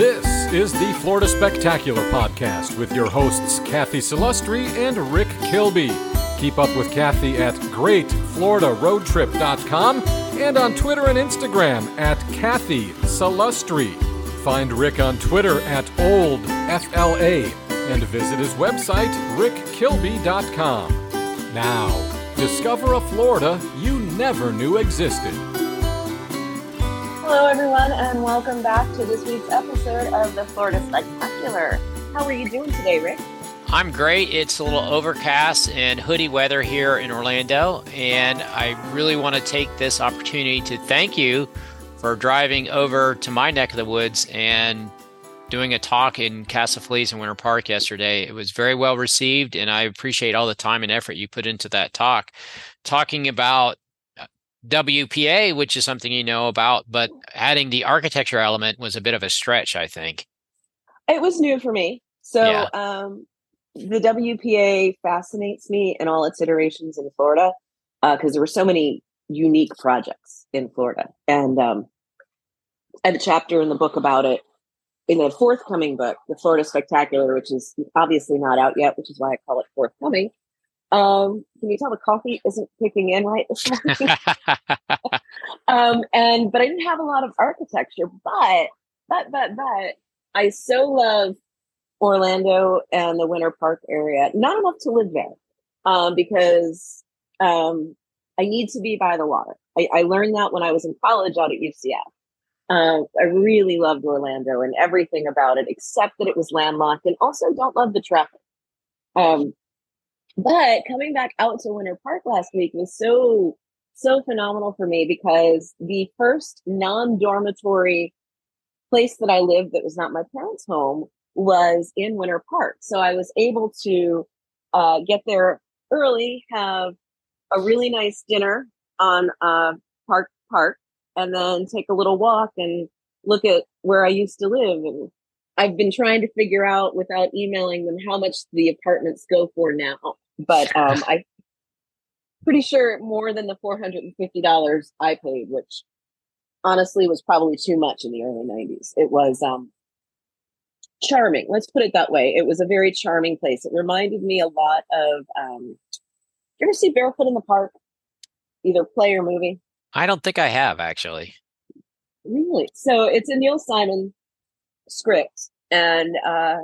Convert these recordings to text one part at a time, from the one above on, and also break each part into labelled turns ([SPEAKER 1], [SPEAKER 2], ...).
[SPEAKER 1] This is the Florida Spectacular podcast with your hosts Cathy Salustri and Rick Kilby. Keep up with Cathy at greatfloridaroadtrip.com and on Twitter and Instagram at Cathy Salustri. Find Rick on Twitter at OldFLA and visit his website, rickkilby.com. Now, discover a Florida you never knew existed.
[SPEAKER 2] Hello, everyone, and welcome back to this week's episode of the Florida Spectacular. How are you doing today, Rick?
[SPEAKER 3] I'm great. It's a little overcast and hoodie weather here in Orlando, and I really want to take this opportunity to thank you for driving over to my neck of the woods and doing a talk in Casa Feliz and Winter Park yesterday. It was very well received, and I appreciate all the time and effort you put into that talk. Talking about WPA, which is something you know about, but adding the architecture element was a bit of a stretch, I think.
[SPEAKER 2] It was new for me. So, yeah. um, the WPA fascinates me in all its iterations in Florida because uh, there were so many unique projects in Florida. And um, I have a chapter in the book about it in the forthcoming book, The Florida Spectacular, which is obviously not out yet, which is why I call it forthcoming. Um, can you tell the coffee isn't kicking in right this morning? um, and but I didn't have a lot of architecture, but but but but I so love Orlando and the Winter Park area. Not enough to live there, um, because um, I need to be by the water. I, I, learned that when I was in college out at UCF. Uh, I really loved Orlando and everything about it, except that it was landlocked, and also don't love the traffic. Um, but coming back out to Winter Park last week was so, so phenomenal for me because the first non dormitory place that I lived that was not my parents' home was in Winter Park. So I was able to uh, get there early, have a really nice dinner on uh, Park Park, and then take a little walk and look at where I used to live. And I've been trying to figure out without emailing them how much the apartments go for now but um, I pretty sure more than the four hundred and fifty dollars I paid, which honestly was probably too much in the early nineties. It was um, charming. Let's put it that way. It was a very charming place. It reminded me a lot of. Um, you ever see Barefoot in the Park? Either play or movie.
[SPEAKER 3] I don't think I have actually.
[SPEAKER 2] Really? So it's a Neil Simon script, and uh,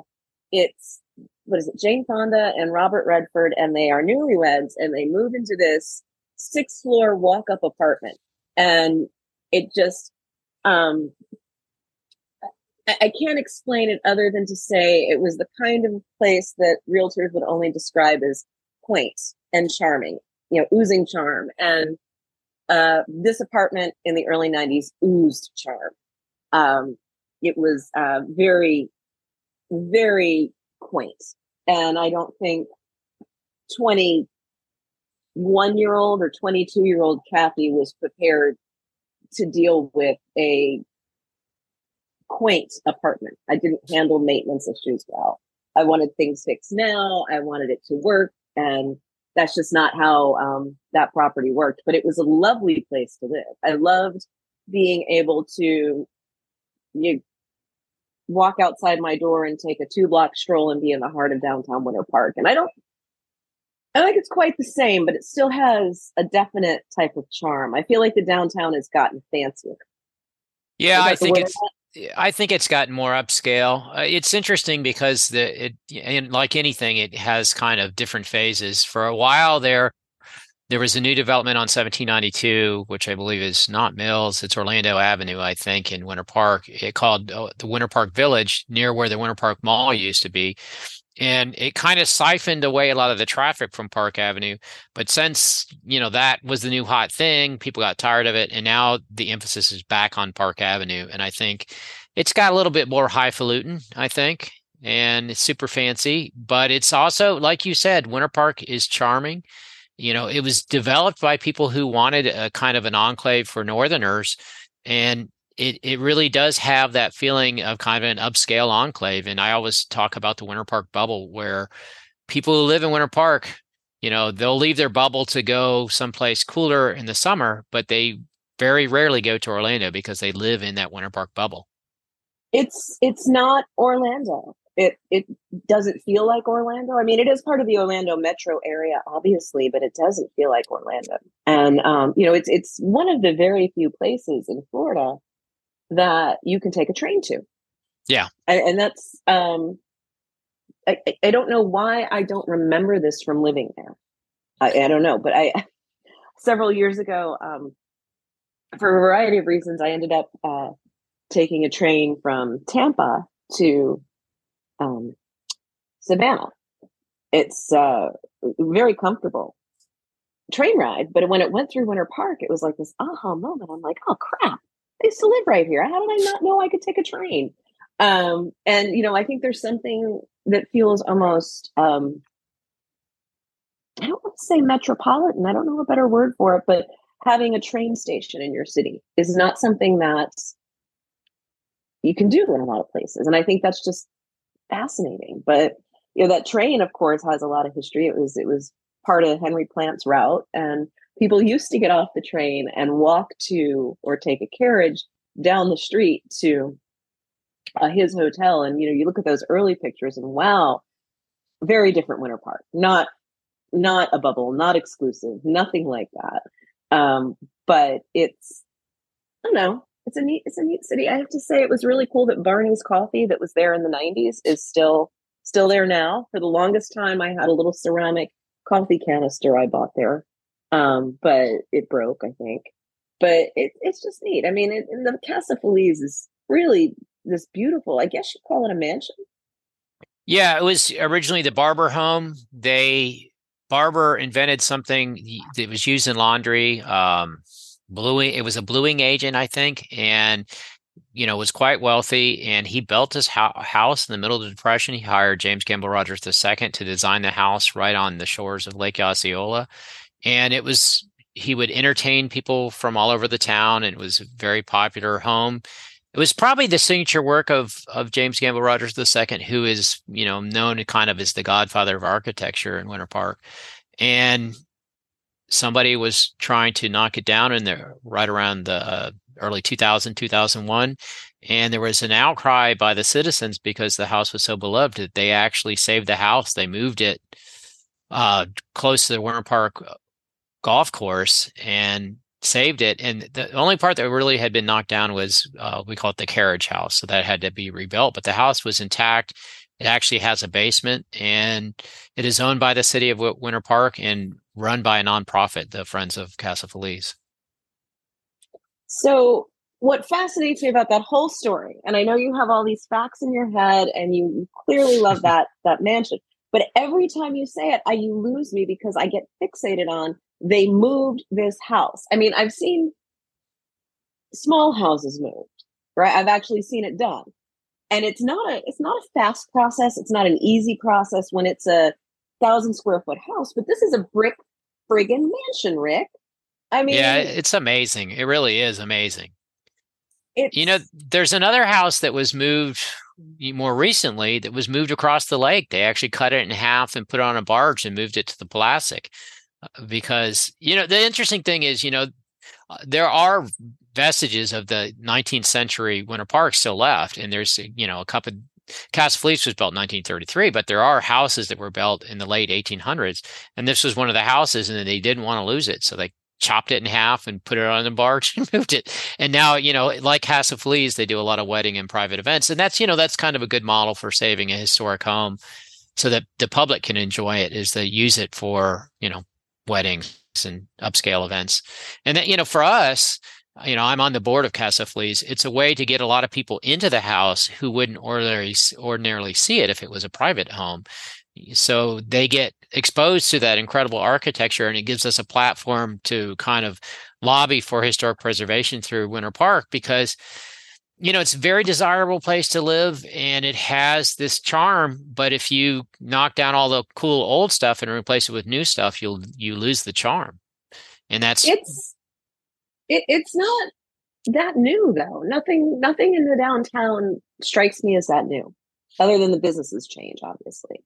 [SPEAKER 2] it's what is it, Jane Fonda and Robert Redford, and they are newlyweds, and they move into this six floor walk up apartment, and it just, um, I, I can't explain it other than to say it was the kind of place that realtors would only describe as quaint and charming, you know, oozing charm, and uh, this apartment in the early '90s oozed charm. Um, it was uh, very, very quaint. And I don't think 21 year old or 22 year old Cathy was prepared to deal with a quaint apartment. I didn't handle maintenance issues well. I wanted things fixed now. I wanted it to work. And that's just not how um, that property worked. But it was a lovely place to live. I loved being able to you walk outside my door and take a two block stroll and be in the heart of downtown Winter Park. And I don't, I think it's quite the same, but it still has a definite type of charm. I feel like the downtown has gotten fancier.
[SPEAKER 3] Yeah, I think it's. I think it's gotten more upscale. Uh, it's interesting because the it and like anything, it has kind of different phases. For a while there, there was a new development on 1792, which I believe is not Mills. It's Orlando Avenue, I think, in Winter Park. It called uh, the Winter Park Village, near where the Winter Park Mall used to be. And it kind of siphoned away a lot of the traffic from Park Avenue. But since, you know, that was the new hot thing, people got tired of it. And now the emphasis is back on Park Avenue. And I think it's got a little bit more highfalutin, I think and it's super fancy. But it's also, like you said, Winter Park is charming you know it was developed by people who wanted a kind of an enclave for northerners and it, it really does have that feeling of kind of an upscale enclave and i always talk about the winter park bubble where people who live in winter park you know they'll leave their bubble to go someplace cooler in the summer but they very rarely go to orlando because they live in that winter park bubble
[SPEAKER 2] It's it's not Orlando. It it doesn't feel like Orlando. I mean, it is part of the Orlando metro area, obviously, but it doesn't feel like Orlando. And um, you know, it's it's one of the very few places in Florida that you can take a train to.
[SPEAKER 3] Yeah,
[SPEAKER 2] and, and that's um, I, I don't know why I don't remember this from living there. I, I don't know, but I several years ago, um, for a variety of reasons, I ended up uh, taking a train from Tampa to um, Savannah. It's uh, very comfortable train ride, but when it went through Winter Park, it was like this aha moment. I'm like, oh crap, I used to live right here. How did I not know I could take a train? Um, and you know, I think there's something that feels almost um, I don't want to say metropolitan. I don't know a better word for it, but having a train station in your city is not something that you can do in a lot of places. And I think that's just fascinating. But you know, that train, of course, has a lot of history. It was it was part of Henry Plant's route, and people used to get off the train and walk to or take a carriage down the street to uh, his hotel. And you know, you look at those early pictures, and wow, very different Winter Park. Not not a bubble, not exclusive, nothing like that. Um, but it's I don't know it's a neat it's a neat city. I have to say it was really cool that Barney's coffee that was there in the 90s is still still there now. For the longest time I had a little ceramic coffee canister I bought there. Um, but it broke, I think. But it, it's just neat. I mean, it, the Casa Feliz is really this beautiful, I guess you call it a mansion.
[SPEAKER 3] Yeah, it was originally the Barber home. They Barber invented something that was used in laundry. Um, bluing it was a bluing agent i think and you know was quite wealthy and he built his ho- house in the middle of the depression. He hired james gamble rogers ii to design the house right on the shores of lake osceola and it was he would entertain people from all over the town and it was a very popular home. It was probably the signature work of of James Gamble Rogers II, who is you know known kind of as the godfather of architecture in Winter Park, and somebody was trying to knock it down in there right around the uh, early 2000 2001 and there was an outcry by the citizens because the house was so beloved that they actually saved the house they moved it uh, close to the Winter Park uh, golf course and saved it and the only part that really had been knocked down was uh, we call it the carriage house so that had to be rebuilt but the house was intact it actually has a basement and it is owned by the city of Winter Park and run by a nonprofit, the Friends of Casa Feliz.
[SPEAKER 2] So, what fascinates me about that whole story, and I know you have all these facts in your head, and you clearly love that that mansion, but every time you say it, I you lose me because I get fixated on they moved this house. I mean, I've seen small houses moved, right? I've actually seen it done, and it's not a it's not a fast process. It's not an easy process when it's a thousand square foot house, but this is a brick friggin' mansion, Rick. I mean,
[SPEAKER 3] yeah, it's amazing. It really is amazing. You know, there's another house that was moved more recently that was moved across the lake. They actually cut it in half and put it on a barge and moved it to the Polasek. Uh, because, you know, the interesting thing is, you know, uh, there are vestiges of the 19th century Winter Park still left. And there's, you know, a couple Casa Feliz was built in 1933, but there are houses that were built in the late 1800s, and this was one of the houses, and they didn't want to lose it, so they chopped it in half and put it on the barge and moved it. And now, you know, like Casa Feliz, they do a lot of wedding and private events, and that's you know that's kind of a good model for saving a historic home, so that the public can enjoy it. Is they use it for you know weddings and upscale events, and that you know for us you know, I'm on the board of Casa Feliz. It's a way to get a lot of people into the house who wouldn't ordinarily ordinarily see it if it was a private home. So they get exposed to that incredible architecture, and it gives us a platform to kind of lobby for historic preservation through Winter Park because you know it's a very desirable place to live and it has this charm but if you knock down all the cool old stuff and replace it with new stuff you'll you lose the charm and that's
[SPEAKER 2] it's it, it's not that new though. Nothing nothing in the downtown strikes me as that new, other than the businesses change, obviously.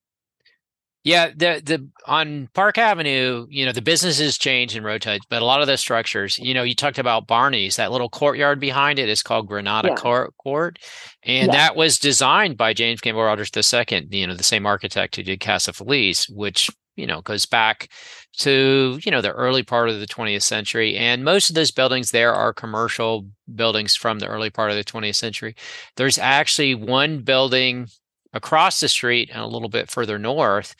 [SPEAKER 3] Yeah, the the on Park Avenue, you know, the businesses change and rotate, but a lot of the structures, you know, you talked about Barney's, that little courtyard behind it is called Granada yeah. Court, Court, and yeah. that was designed by James Gamble Rogers II, you know, the same architect who did Casa Feliz, which you know goes back to you know the early part of the 20th century and most of those buildings there are commercial buildings from the early part of the 20th century there's actually one building across the street and a little bit further north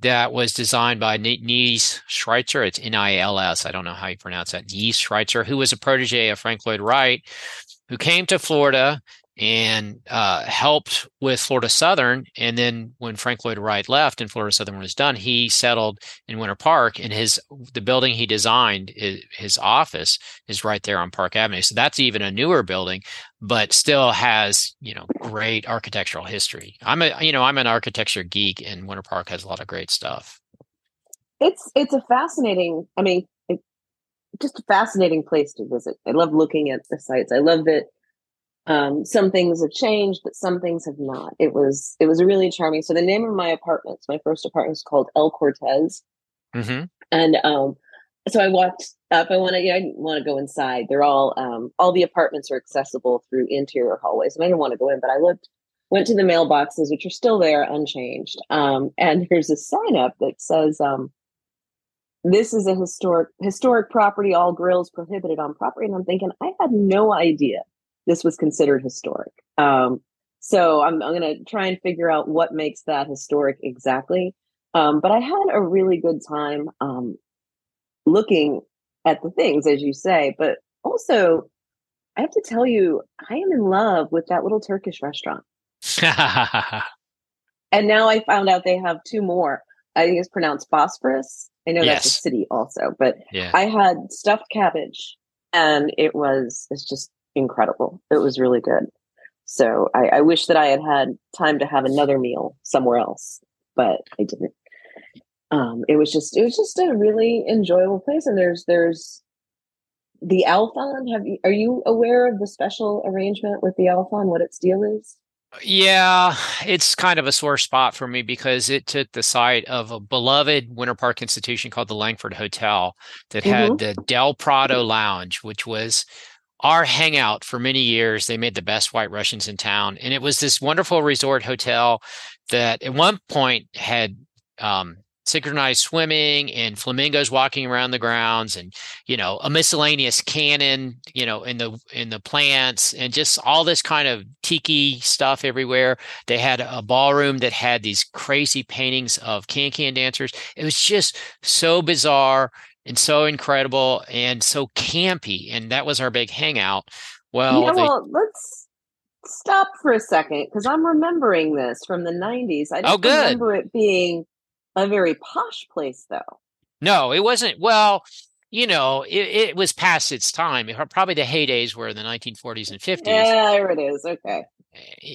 [SPEAKER 3] that was designed by Nils Schweizer. It's N-I-L-S. I don't know how you pronounce that. Nils Schweizer, who was a protege of Frank Lloyd Wright, who came to Florida and uh, helped with Florida Southern. And then when Frank Lloyd Wright left and Florida Southern was done, he settled in Winter Park. And his the building he designed, his office, is right there on Park Avenue. So that's even a newer building, but still has you know great architectural history. I'm a you know I'm an architecture geek, and Winter Park has a lot of great stuff.
[SPEAKER 2] It's it's a fascinating. I mean. Just a fascinating place to visit. I love looking at the sites. I love that um, some things have changed, but some things have not. It was it was really charming. So the name of my apartments, my first apartment is called El Cortez, mm-hmm. and um, so I walked up. I want to, yeah, I want to go inside. They're all um, all the apartments are accessible through interior hallways, and I didn't want to go in, but I looked, went to the mailboxes, which are still there, unchanged. Um, and there's a sign up that says, um, "This is a historic historic property. All grills prohibited on property." And I'm thinking, I had no idea this was considered historic. Um, so I'm, I'm going to try and figure out what makes that historic exactly. Um, but I had a really good time um, looking at the things, as you say. But also, I have to tell you, I am in love with that little Turkish restaurant. and now I found out they have two more. I think it's pronounced Bosphorous. I know yes. that's a city also, but yeah. I had stuffed cabbage and it was it's just incredible. It was really good. So I, I wish that I had had time to have another meal somewhere else, but I didn't. Um, it was just it was just a really enjoyable place, and there's there's the Alfond. Have you are you aware of the special arrangement with the Alfond? What its deal is?
[SPEAKER 3] Yeah, it's kind of a sore spot for me because it took the site of a beloved Winter Park institution called the Langford Hotel that mm-hmm. had the Del Prado Lounge, which was our hangout for many years. They made the best white Russians in town. And it was this wonderful resort hotel that at one point had um, synchronized swimming and flamingos walking around the grounds and you know a miscellaneous cannon you know in the in the plants and just all this kind of tiki stuff everywhere they had a ballroom that had these crazy paintings of can-can dancers it was just so bizarre and so incredible and so campy. And that was our big hangout. Well,
[SPEAKER 2] yeah, they- well, let's stop for a second because I'm remembering this from the 90s. I oh, just oh, good. remember it being a very posh place, though.
[SPEAKER 3] No, it wasn't. Well, you know, it, it was past its time. Probably the heydays were in the 1940s and 50s.
[SPEAKER 2] Yeah, there it is. Okay.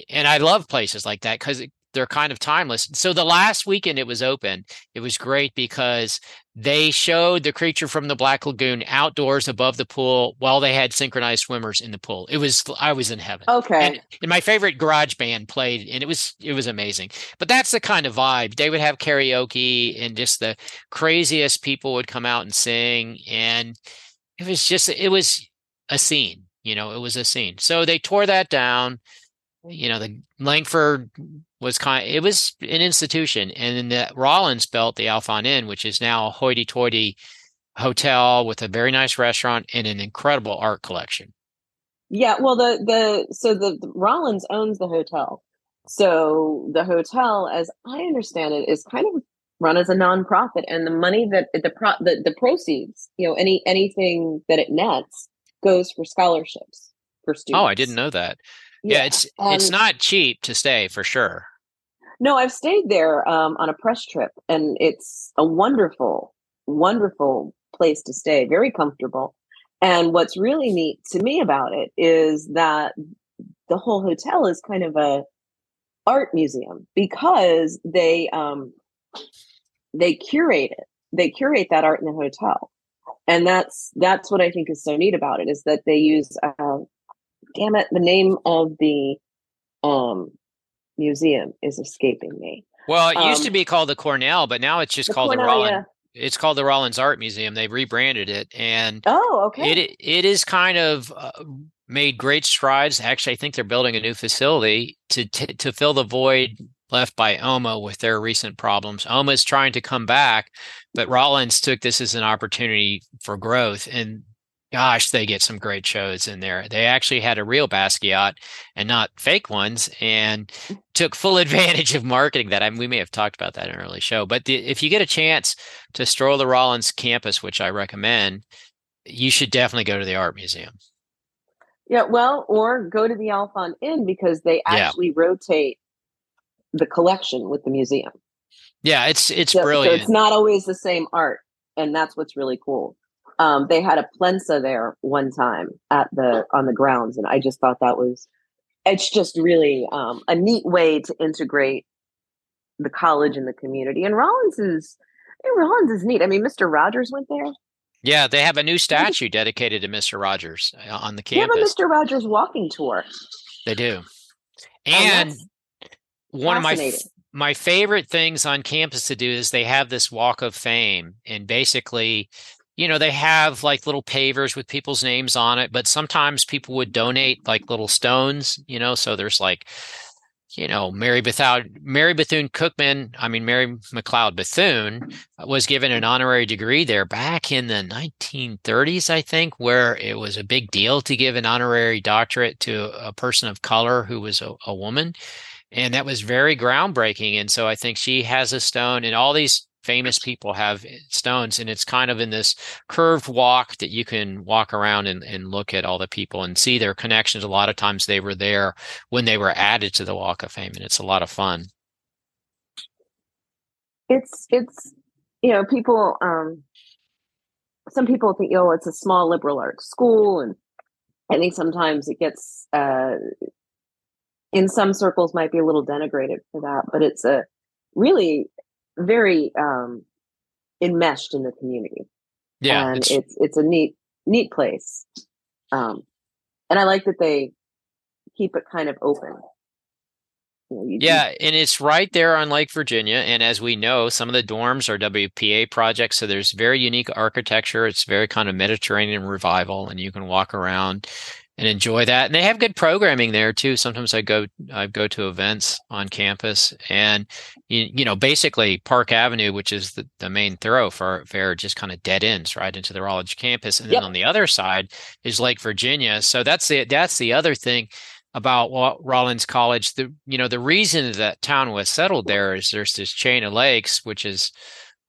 [SPEAKER 3] And I love places like that because they're kind of timeless. So the last weekend it was open, it was great because they showed the creature from the Black Lagoon outdoors above the pool while they had synchronized swimmers in the pool. It was I was in heaven.
[SPEAKER 2] Okay.
[SPEAKER 3] And, and my favorite garage band played and it was it was amazing. But that's the kind of vibe. They would have karaoke and just the craziest people would come out and sing and it was just it was a scene, you know, it was a scene. So they tore that down you know the Langford was kind it was an institution and then the Rollins built the Alfond Inn which is now a hoity-toity hotel with a very nice restaurant and an incredible art collection.
[SPEAKER 2] Yeah, well the the so the, the Rollins owns the hotel. So the hotel as I understand it is kind of run as a nonprofit and the money that the pro the, the proceeds, you know, any anything that it nets goes for scholarships for students.
[SPEAKER 3] Oh, I didn't know that. Yeah, it's it's not cheap to stay for sure.
[SPEAKER 2] No, I've stayed there um, on a press trip, and it's a wonderful, wonderful place to stay. Very comfortable. And what's really neat to me about it is that the whole hotel is kind of a art museum because they um, they curate it. They curate that art in the hotel, and that's that's what I think is so neat about it is that they use uh, damn it, the name of the um museum is escaping me.
[SPEAKER 3] Well, it used um, to be called the Cornell, but now it's just called Cornell, the Rollins. Yeah. It's called the Rollins Art Museum. They've rebranded it, and
[SPEAKER 2] oh, okay.
[SPEAKER 3] It it is kind of uh, made great strides. Actually, I think they're building a new facility to t- to fill the void left by OMA with their recent problems. OMA is trying to come back, but Rollins took this as an opportunity for growth. And gosh, they get some great shows in there. They actually had a real Basquiat and not fake ones and mm. took full advantage of marketing that. I mean, we may have talked about that in an early show, but the, if you get a chance to stroll the Rollins campus, which I recommend, you should definitely go to the art museum.
[SPEAKER 2] Yeah, well, or go to the Alfond Inn because they actually yeah. rotate the collection with the museum.
[SPEAKER 3] Yeah, it's it's so, brilliant.
[SPEAKER 2] So it's not always the same art, and that's what's really cool. Um, they had a plensa there one time at the on the grounds, and I just thought that was it's just really um, a neat way to integrate the college and the community. And Rollins is Rollins is neat. I mean, Mr. Rogers went there.
[SPEAKER 3] Yeah, they have a new statue dedicated to Mr. Rogers uh, on the campus.
[SPEAKER 2] They have a Mr. Rogers walking tour.
[SPEAKER 3] They do. And, and one of my my favorite things on campus to do is they have this walk of fame and basically you know they have like little pavers with people's names on it but sometimes people would donate like little stones you know so there's like you know mary bethune mary bethune cookman i mean mary mcleod bethune was given an honorary degree there back in the 1930s i think where it was a big deal to give an honorary doctorate to a person of color who was a, a woman and that was very groundbreaking and so i think she has a stone and all these famous people have stones and it's kind of in this curved walk that you can walk around and, and look at all the people and see their connections. A lot of times they were there when they were added to the walk of fame and it's a lot of fun.
[SPEAKER 2] It's it's you know people um some people think oh it's a small liberal arts school and i think sometimes it gets uh in some circles might be a little denigrated for that, but it's a really very um, enmeshed in the community.
[SPEAKER 3] Yeah,
[SPEAKER 2] and it's it's, it's a neat neat place, um, and I like that they keep it kind of open.
[SPEAKER 3] You know, you, yeah, and it's right there on Lake Virginia. And as we know, some of the dorms are WPA projects, so there's very unique architecture. It's very kind of Mediterranean revival, and you can walk around and enjoy that. And they have good programming there too. Sometimes I go I go to events on campus, and you, you know basically Park Avenue, which is the, the main thoroughfare, just kind of dead ends right into the Rollins campus, and yep. then on the other side is Lake Virginia. So that's the that's the other thing about Rollins College. The you know the reason that town was settled there is there's this chain of lakes, which is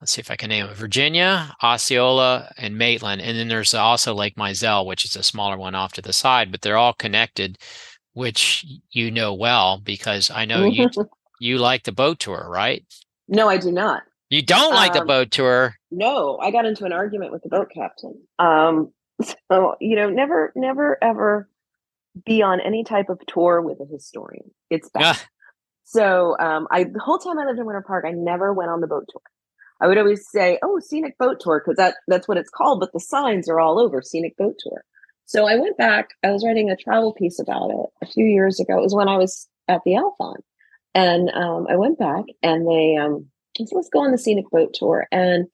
[SPEAKER 3] let's see if I can name it Virginia, Osceola, and Maitland. And then there's also Lake Mizell, which is a smaller one off to the side, but they're all connected, which you know well because I know you you like the boat tour, right?
[SPEAKER 2] No, I do not.
[SPEAKER 3] You don't like um, the boat tour?
[SPEAKER 2] No, I got into an argument with the boat captain. Um, so you know, never, never, ever be on any type of tour with a historian. It's bad. so um, I the whole time I lived in Winter Park, I never went on the boat tour. I would always say, "Oh, scenic boat tour," because that that's what it's called. But the signs are all over scenic boat tour. So I went back. I was writing a travel piece about it a few years ago. It was when I was at the Alfond, and um, I went back and they um, said, "Let's go on the scenic boat tour." And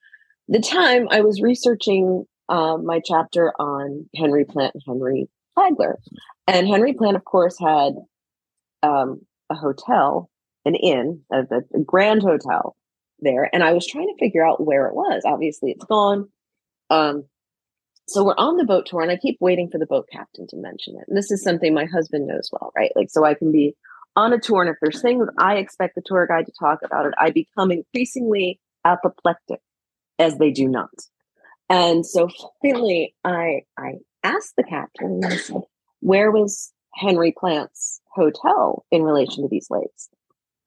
[SPEAKER 2] the time I was researching um, my chapter on Henry Plant and Henry Flagler, and Henry Plant, of course, had um, a hotel, an inn, a, a grand hotel there and I was trying to figure out where it was. Obviously, it's gone. Um, so we're on the boat tour, and I keep waiting for the boat captain to mention it. And this is something my husband knows well, right? Like, so I can be on a tour, and if there's things I expect the tour guide to talk about it, I become increasingly apoplectic as they do not. And so finally, I I asked the captain, and I said, "Where was Henry Plant's hotel in relation to these lakes?"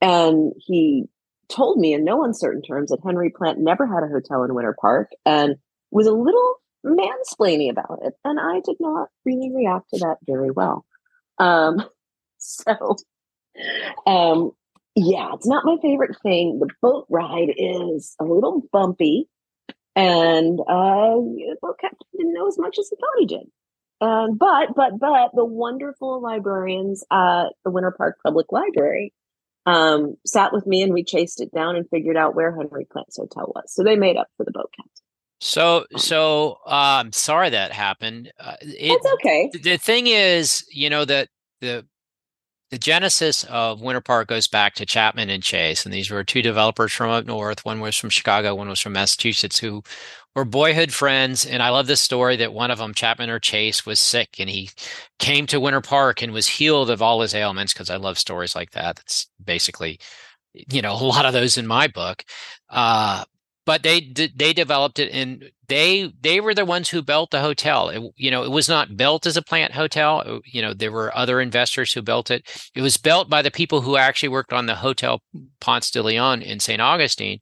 [SPEAKER 2] And he told me in no uncertain terms that Henry Plant never had a hotel in Winter Park and was a little mansplaining about it. And I did not really react to that very well. Um, so, um, yeah, it's not my favorite thing. The boat ride is a little bumpy, and uh, the boat captain didn't know as much as he thought he did. Um, but but but the wonderful librarians at the Winter Park Public Library um, sat with me and we chased it down and figured out where Henry Plant's hotel was. So they made up for the boat captain.
[SPEAKER 3] So, so I'm um, sorry that happened. Uh,
[SPEAKER 2] it, That's okay.
[SPEAKER 3] The thing is, you know that the the genesis of Winter Park goes back to Chapman and Chase, and these were two developers from up north. One was from Chicago, one was from Massachusetts, who were boyhood friends. And I love this story that one of them, Chapman or Chase, was sick, and he came to Winter Park and was healed of all his ailments. Because I love stories like that. That's basically, you know, a lot of those in my book. Uh, but they they developed it and they they were the ones who built the hotel. It, you know it was not built as a plant hotel. You know there were other investors who built it. It was built by the people who actually worked on the hotel ponce de leon in st augustine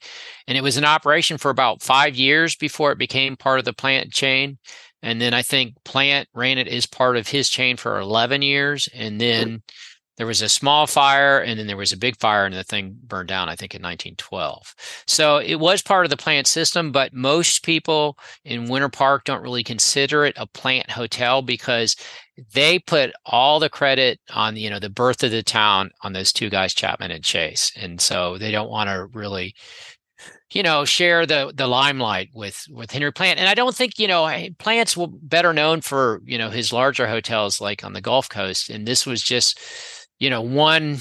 [SPEAKER 3] and it was in operation for about five years before it became part of the plant chain and then i think plant ran it as part of his chain for 11 years and hmm. then there was a small fire and then there was a big fire and the thing burned down i think in 1912 so it was part of the plant system but most people in winter park don't really consider it a plant hotel because they put all the credit on you know the birth of the town on those two guys chapman and chase. And so they don't want to really you know share the the limelight with with henry plant. And i don't think you know plant's were better known for you know his larger hotels like on the gulf coast. And this was just you know, one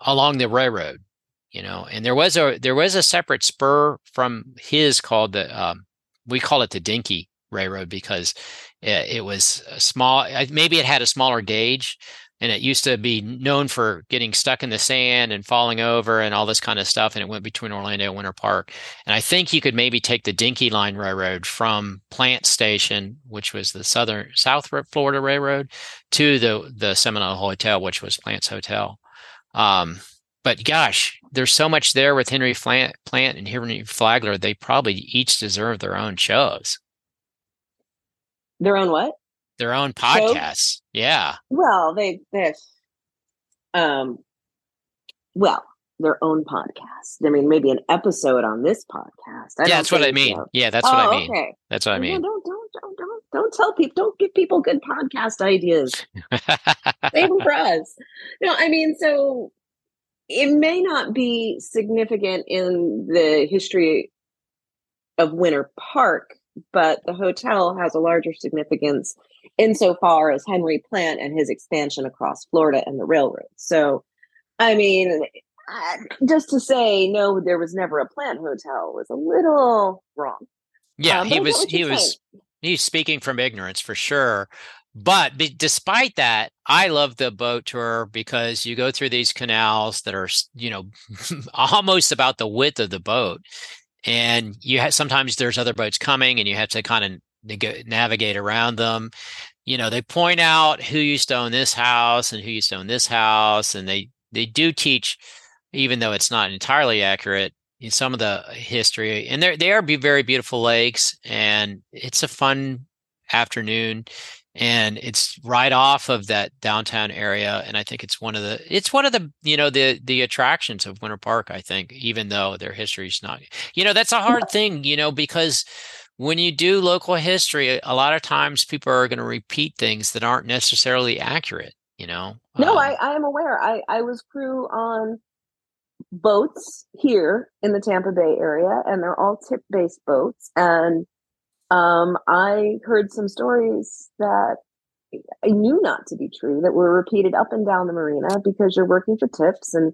[SPEAKER 3] along the railroad, you know, and there was a there was a separate spur from his called the um, we call it the Dinky Railroad because it, it was small. Maybe it had a smaller gauge, and it used to be known for getting stuck in the sand and falling over and all this kind of stuff. And it went between Orlando and Winter Park. And I think you could maybe take the Dinky Line Railroad from Plant Station, which was the Southern South Florida Railroad, to the the Seminole Hotel, which was Plant's Hotel. Um, but gosh, there's so much there with Henry Plant, Plant and Henry Flagler. They probably each deserve their own shows.
[SPEAKER 2] Their own what?
[SPEAKER 3] Their own podcasts. Yeah.
[SPEAKER 2] Well, they they um well, their own podcast. I mean, maybe an episode on this podcast.
[SPEAKER 3] I yeah, that's what I mean. So. Yeah, that's oh, what I mean. Okay. That's what I mean.
[SPEAKER 2] don't don't don't don't don't tell people. Don't give people good podcast ideas. Save them for us. No, I mean, so it may not be significant in the history of Winter Park, but the hotel has a larger significance insofar as Henry Plant and his expansion across Florida and the railroad. So, I mean, just to say no, there was never a Plant hotel was a little wrong.
[SPEAKER 3] Yeah, um, he was he was he's speaking from ignorance for sure. But be, despite that, I love the boat tour because you go through these canals that are, you know, almost about the width of the boat, and you have sometimes there's other boats coming, and you have to kind of navigate around them. You know, they point out who used to own this house and who used to own this house, and they they do teach, even though it's not entirely accurate, in some of the history. And they're they are be very beautiful lakes, and it's a fun afternoon and it's right off of that downtown area and i think it's one of the it's one of the you know the the attractions of winter park i think even though their history is not you know that's a hard thing you know because when you do local history, a lot of times people are going to repeat things that aren't necessarily accurate. You know.
[SPEAKER 2] No, um, I I am aware. I I was crew on boats here in the Tampa Bay area, and they're all tip based boats. And um, I heard some stories that I knew not to be true that were repeated up and down the marina because you're working for tips. And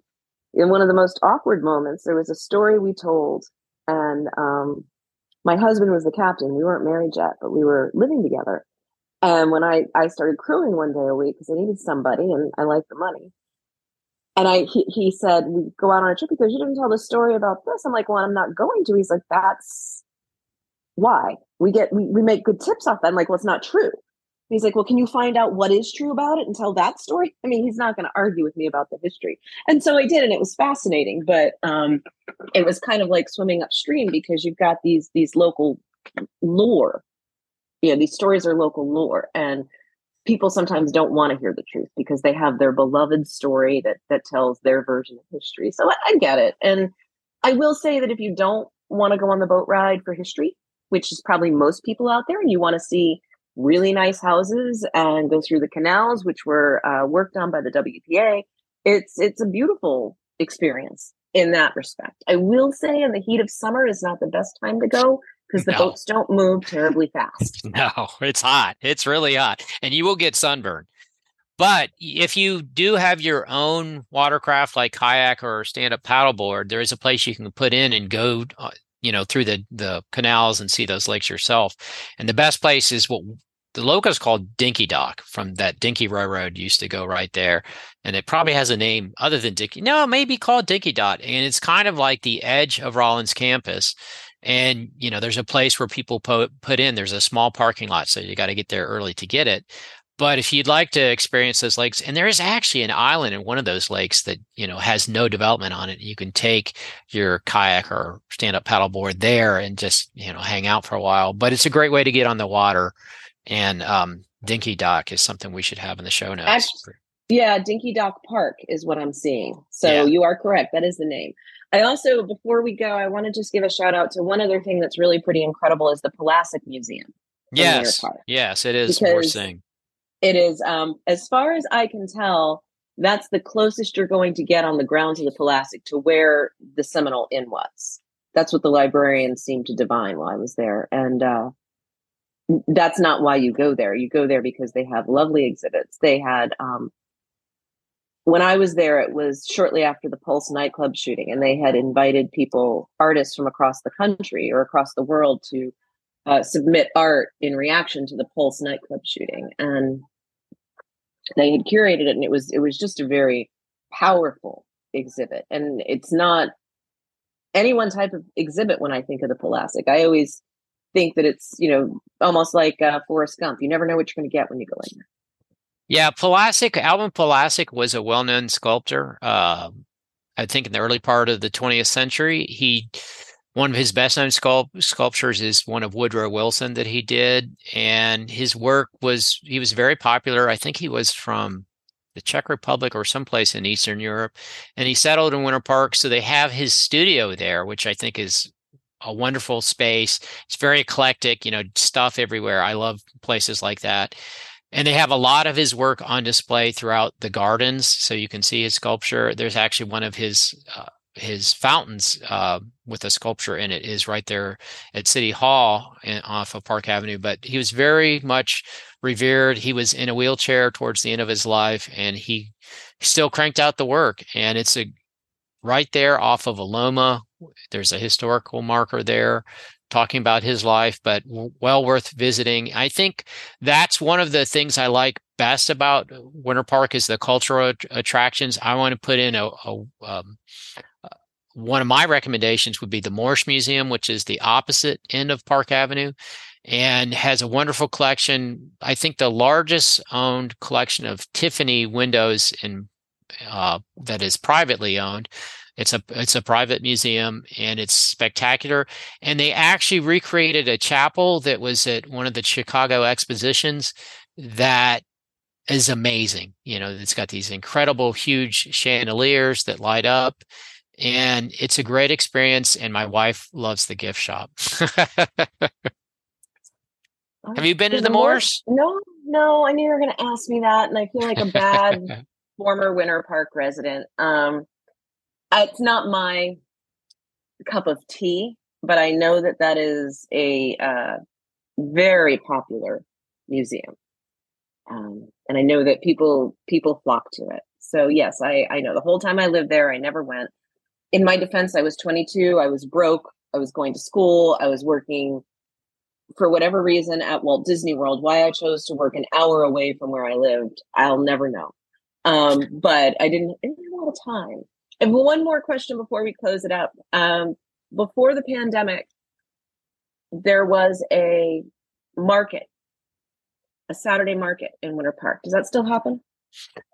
[SPEAKER 2] in one of the most awkward moments, there was a story we told, and um, my husband was the captain. We weren't married yet, but we were living together. And when I, I started crewing one day a week because I needed somebody and I liked the money. And I he, he said, We go out on a trip because you didn't tell the story about this. I'm like, Well, I'm not going to. He's like, That's why. We get we, we make good tips off that. I'm like, Well, it's not true he's like, Well, can you find out what is true about it and tell that story? I mean, he's not going to argue with me about the history. And so I did, and it was fascinating, but um, it was kind of like swimming upstream because you've got these these local lore. You know, these stories are local lore. And people sometimes don't want to hear the truth because they have their beloved story that that tells their version of history. So I, I get it. And I will say that if you don't want to go on the boat ride for history, which is probably most people out there, and you want to see really nice houses and go through the canals, which were uh, worked on by the WPA. It's it's a beautiful experience in that respect. I will say in the heat of summer is not the best time to go because the no. boats don't move terribly fast.
[SPEAKER 3] No, it's hot. It's really hot. And you will get sunburned. But if you do have your own watercraft like kayak or stand up paddleboard, there is a place you can put in and go, uh, you know, through the the canals and see those lakes yourself. And the best place is what the local is called Dinky Dock from that Dinky Railroad used to go right there. And it probably has a name other than Dinky. No, it may be called Dinky Dot, And it's kind of like the edge of Rollins campus. And, you know, there's a place where people put, put in, there's a small parking lot. So you got to get there early to get it. But if you'd like to experience those lakes, and there is actually an island in one of those lakes that you know has no development on it, you can take your kayak or stand up paddleboard there and just you know hang out for a while. But it's a great way to get on the water, and um, Dinky Dock is something we should have in the show notes. Actually,
[SPEAKER 2] yeah, Dinky Dock Park is what I'm seeing. So yeah. you are correct. That is the name. I also, before we go, I want to just give a shout out to one other thing that's really pretty incredible is the Polasek Museum.
[SPEAKER 3] Yes, yes, it is because worth seeing
[SPEAKER 2] it is um, as far as i can tell that's the closest you're going to get on the grounds of the Polasek to where the Seminole Inn was. That's what the librarians seemed to divine while I was there. And uh, that's not why you go there. You go there because they have lovely exhibits. They had, um, when I was there, it was shortly after the Pulse nightclub shooting, and they had invited people, artists from across the country or across the world to uh, submit art in reaction to the Pulse nightclub shooting. And they had curated it and it was it was just a very powerful exhibit. And it's not any one type of exhibit when i think of the Polasek. i always think that it's you know almost like uh, forrest gump. You never know what you're going to get when you go in there.
[SPEAKER 3] Yeah Polasek, Albin Polasek was a well-known sculptor uh, i think in the early part of the 20th century. He one of his best known sculpt- sculptures is one of Woodrow Wilson that he did. And his work was, he was very popular. I think he was from the Czech Republic or someplace in Eastern Europe. And he settled in Winter Park. So they have his studio there, which I think is a wonderful space. It's very eclectic, you know, stuff everywhere. I love places like that. And they have a lot of his work on display throughout the gardens. So you can see his sculpture. There's actually one of his uh, his fountains uh, with a sculpture in it is right there at City Hall in, off of Park Avenue. But he was very much revered. He was in a wheelchair towards the end of his life, and he still cranked out the work. And it's a right there off of Aloma. There's a historical marker there talking about his life, but well worth visiting. I think that's one of the things I like best about Winter Park is the cultural attractions. I want to put in a, a um, one of my recommendations would be the Morse Museum, which is the opposite end of Park Avenue and has a wonderful collection. I think the largest owned collection of Tiffany windows in uh, that is privately owned. It's a it's a private museum and it's spectacular. And they actually recreated a chapel that was at one of the Chicago expositions that is amazing. You know, it's got these incredible huge chandeliers that light up and it's a great experience and my wife loves the gift shop have you been to the Morse
[SPEAKER 2] No, no. I knew you were going to ask me that, and I feel like a bad former Winter Park resident. Um, it's not my cup of tea, but I know that that is a uh, very popular museum, um, and I know that people people flock to it. So yes, I I know the whole time I lived there, I never went in my defense, I was 22. I was broke. I was going to school. I was working for whatever reason at Walt Disney World. Why I chose to work an hour away from where I lived, I'll never know. Um, but I didn't, didn't have a lot of time. And one more question before we close it up. Um, before the pandemic, there was a market, a Saturday market in Winter Park. Does that still happen?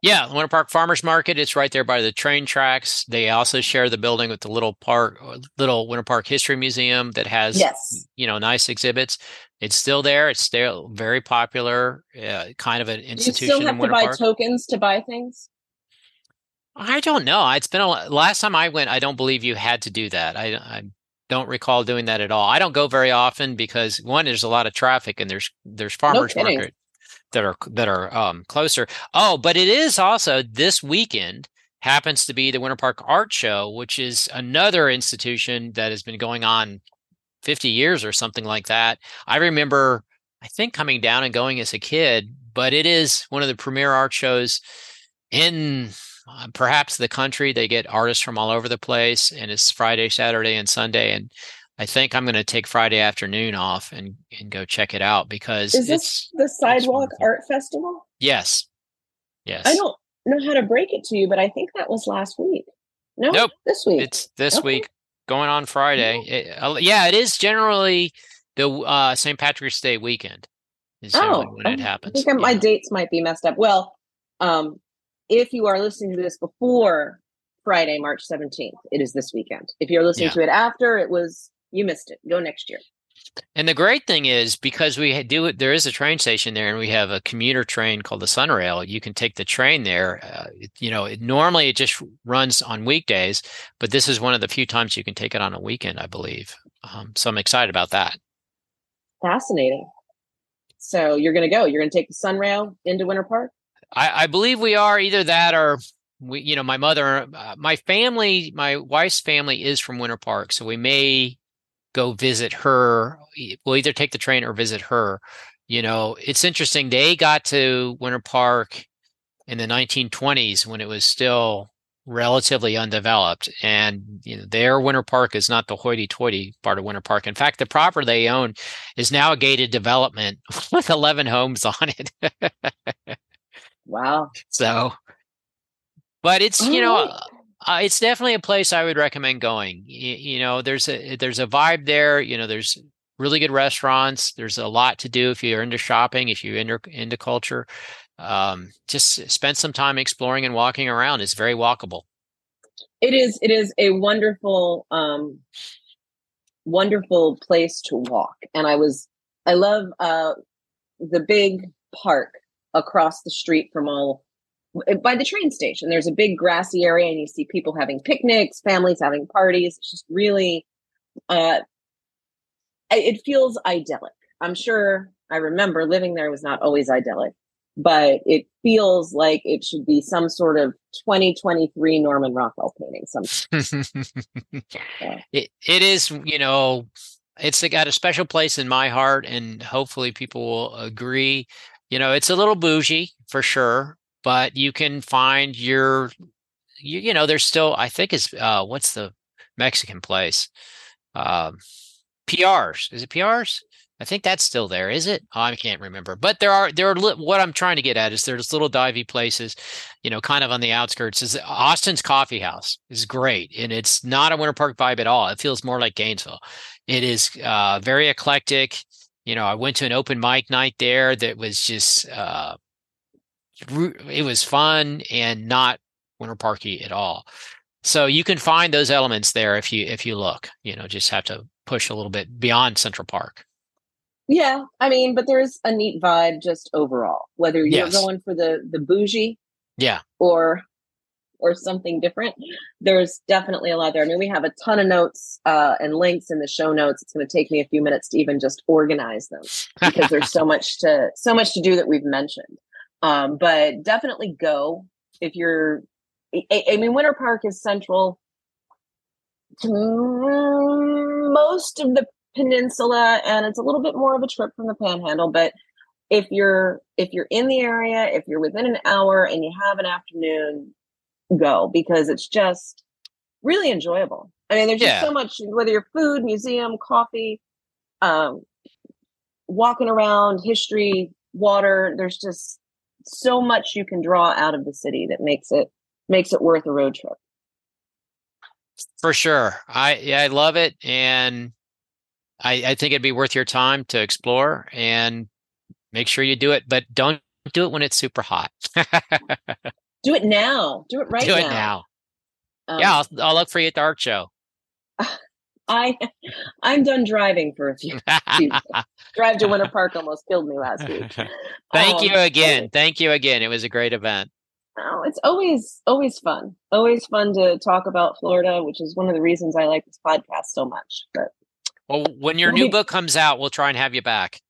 [SPEAKER 3] Yeah, Winter Park Farmers Market. It's right there by the train tracks. They also share the building with the little park, little Winter Park History Museum that has, yes. you know, nice exhibits. It's still there. It's still very popular. Uh, kind of an institution.
[SPEAKER 2] You still have
[SPEAKER 3] to
[SPEAKER 2] buy
[SPEAKER 3] Park.
[SPEAKER 2] tokens to buy things.
[SPEAKER 3] I don't know. It's been a last time I went. I don't believe you had to do that. I, I don't recall doing that at all. I don't go very often because one, there's a lot of traffic and there's there's farmers no market that are that are um, closer. Oh, but it is also this weekend. happens to be the Winter Park Art Show, which is another institution that has been going on 50 years or something like that. I remember, I think, coming down and going as a kid, but it is one of the premier art shows in uh, perhaps the country. They get artists from all over the place, and it's Friday, Saturday, and Sunday. And I think I'm going to take Friday afternoon off and, and go check it out because
[SPEAKER 2] is this the Sidewalk Art Festival?
[SPEAKER 3] Yes. Yes.
[SPEAKER 2] I don't know how to break it to you, but I think that was last week. No,
[SPEAKER 3] nope.
[SPEAKER 2] this week.
[SPEAKER 3] It's this okay. week, going on Friday. It, uh, yeah, it is generally the uh, St. Patrick's Day weekend. Is oh, when it happens.
[SPEAKER 2] I think yeah. my dates might be messed up. Well, um, if you are listening to this before Friday, March 17th, it is this weekend. If you're listening yeah. to it after, it was you missed it. Go next year.
[SPEAKER 3] And the great thing is because we do it, there is a train station there, and we have a commuter train called the Sunrail. You can take the train there. Uh, you know, it, normally it just runs on weekdays, but this is one of the few times you can take it on a weekend, I believe. Um, so I'm excited about that.
[SPEAKER 2] Fascinating. So you're going to go. You're going to take the Sunrail into Winter Park.
[SPEAKER 3] I, I believe we are either that or we. You know, my mother, uh, my family, my wife's family is from Winter Park, so we may go visit her. We'll either take the train or visit her. You know, it's interesting. They got to Winter Park in the 1920s when it was still relatively undeveloped. And you know, their Winter Park is not the hoity-toity part of Winter Park. In fact, the property they own is now a gated development with 11 homes on it.
[SPEAKER 2] wow.
[SPEAKER 3] So, but it's you know oh, uh, uh, it's definitely a place I would recommend going. You, you, know, there's a there's a vibe there. You know, there's really good restaurants. There's a lot to do if you're into shopping, if you're into into culture. Um, just spend some time exploring and walking around. It's very walkable.
[SPEAKER 2] It is. It is a wonderful, um, wonderful place to walk. And I was, I love uh, the big park across the street from all by the train station. There's a big grassy area, and you see people having picnics, families having parties. It's just really, uh, it feels idyllic. I'm sure I remember living there was not always idyllic, but it feels like it should be some sort of 2023 Norman Rockwell painting. Some.
[SPEAKER 3] yeah. it, it is, you know, it's got a special place in my heart, and hopefully people will agree. You know, it's a little bougie for sure, but you can find your you, you know there's still i think is uh what's the mexican place? Um prs is it prs i think that's still there. Is it? Oh, i can't remember but there are there are li- what i'm trying to get at is there's little divey places you know kind of on the outskirts. Is austin's coffee house is great and it's not a winter park vibe at all. It feels more like gainesville. It is uh very eclectic. You know i went to an open mic night there that was just uh it was fun and not winter parky at all. So you can find those elements there if you if you look. You know, just have to push a little bit beyond Central Park.
[SPEAKER 2] Yeah, I mean, but there's a neat vibe just overall. Whether you're yes. going for the the bougie,
[SPEAKER 3] yeah,
[SPEAKER 2] or or something different, there's definitely a lot there. I mean, we have a ton of notes uh, and links in the show notes. It's going to take me a few minutes to even just organize them because there's so much to so much to do that we've mentioned. Um, but definitely go if you're. I, I mean, Winter Park is central to most of the peninsula, and it's a little bit more of a trip from the Panhandle. But if you're if you're in the area, if you're within an hour and you have an afternoon, go because it's just really enjoyable. I mean, there's yeah. just so much whether you're food, museum, coffee, um, walking around, history, water. There's just so much you can draw out of the city that makes it makes it worth a road trip.
[SPEAKER 3] For sure. I yeah, I love it. And I, I think it'd be worth your time to explore and make sure you do it, but don't do it when it's super hot.
[SPEAKER 2] do it now. Do it right
[SPEAKER 3] do
[SPEAKER 2] now.
[SPEAKER 3] it now. Um, yeah, I'll, I'll look for you at the art show.
[SPEAKER 2] I I'm done driving for a few. Drive to Winter Park almost killed me last week.
[SPEAKER 3] Thank um, you again. Thank you again. It was a great event.
[SPEAKER 2] Oh, it's always always fun. Always fun to talk about Florida, which is one of the reasons I like this podcast so much. But
[SPEAKER 3] well, when your new book comes out, we'll try and have you back.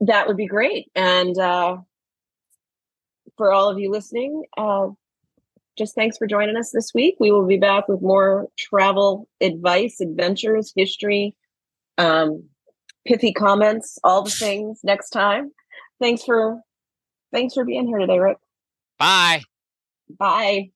[SPEAKER 2] That would be great. And uh, for all of you listening, uh, just thanks for joining us this week. We will be back with more travel advice, adventures, history, um, pithy comments, all the things next time. Thanks for thanks for being here today, Rick.
[SPEAKER 3] Bye.
[SPEAKER 2] Bye.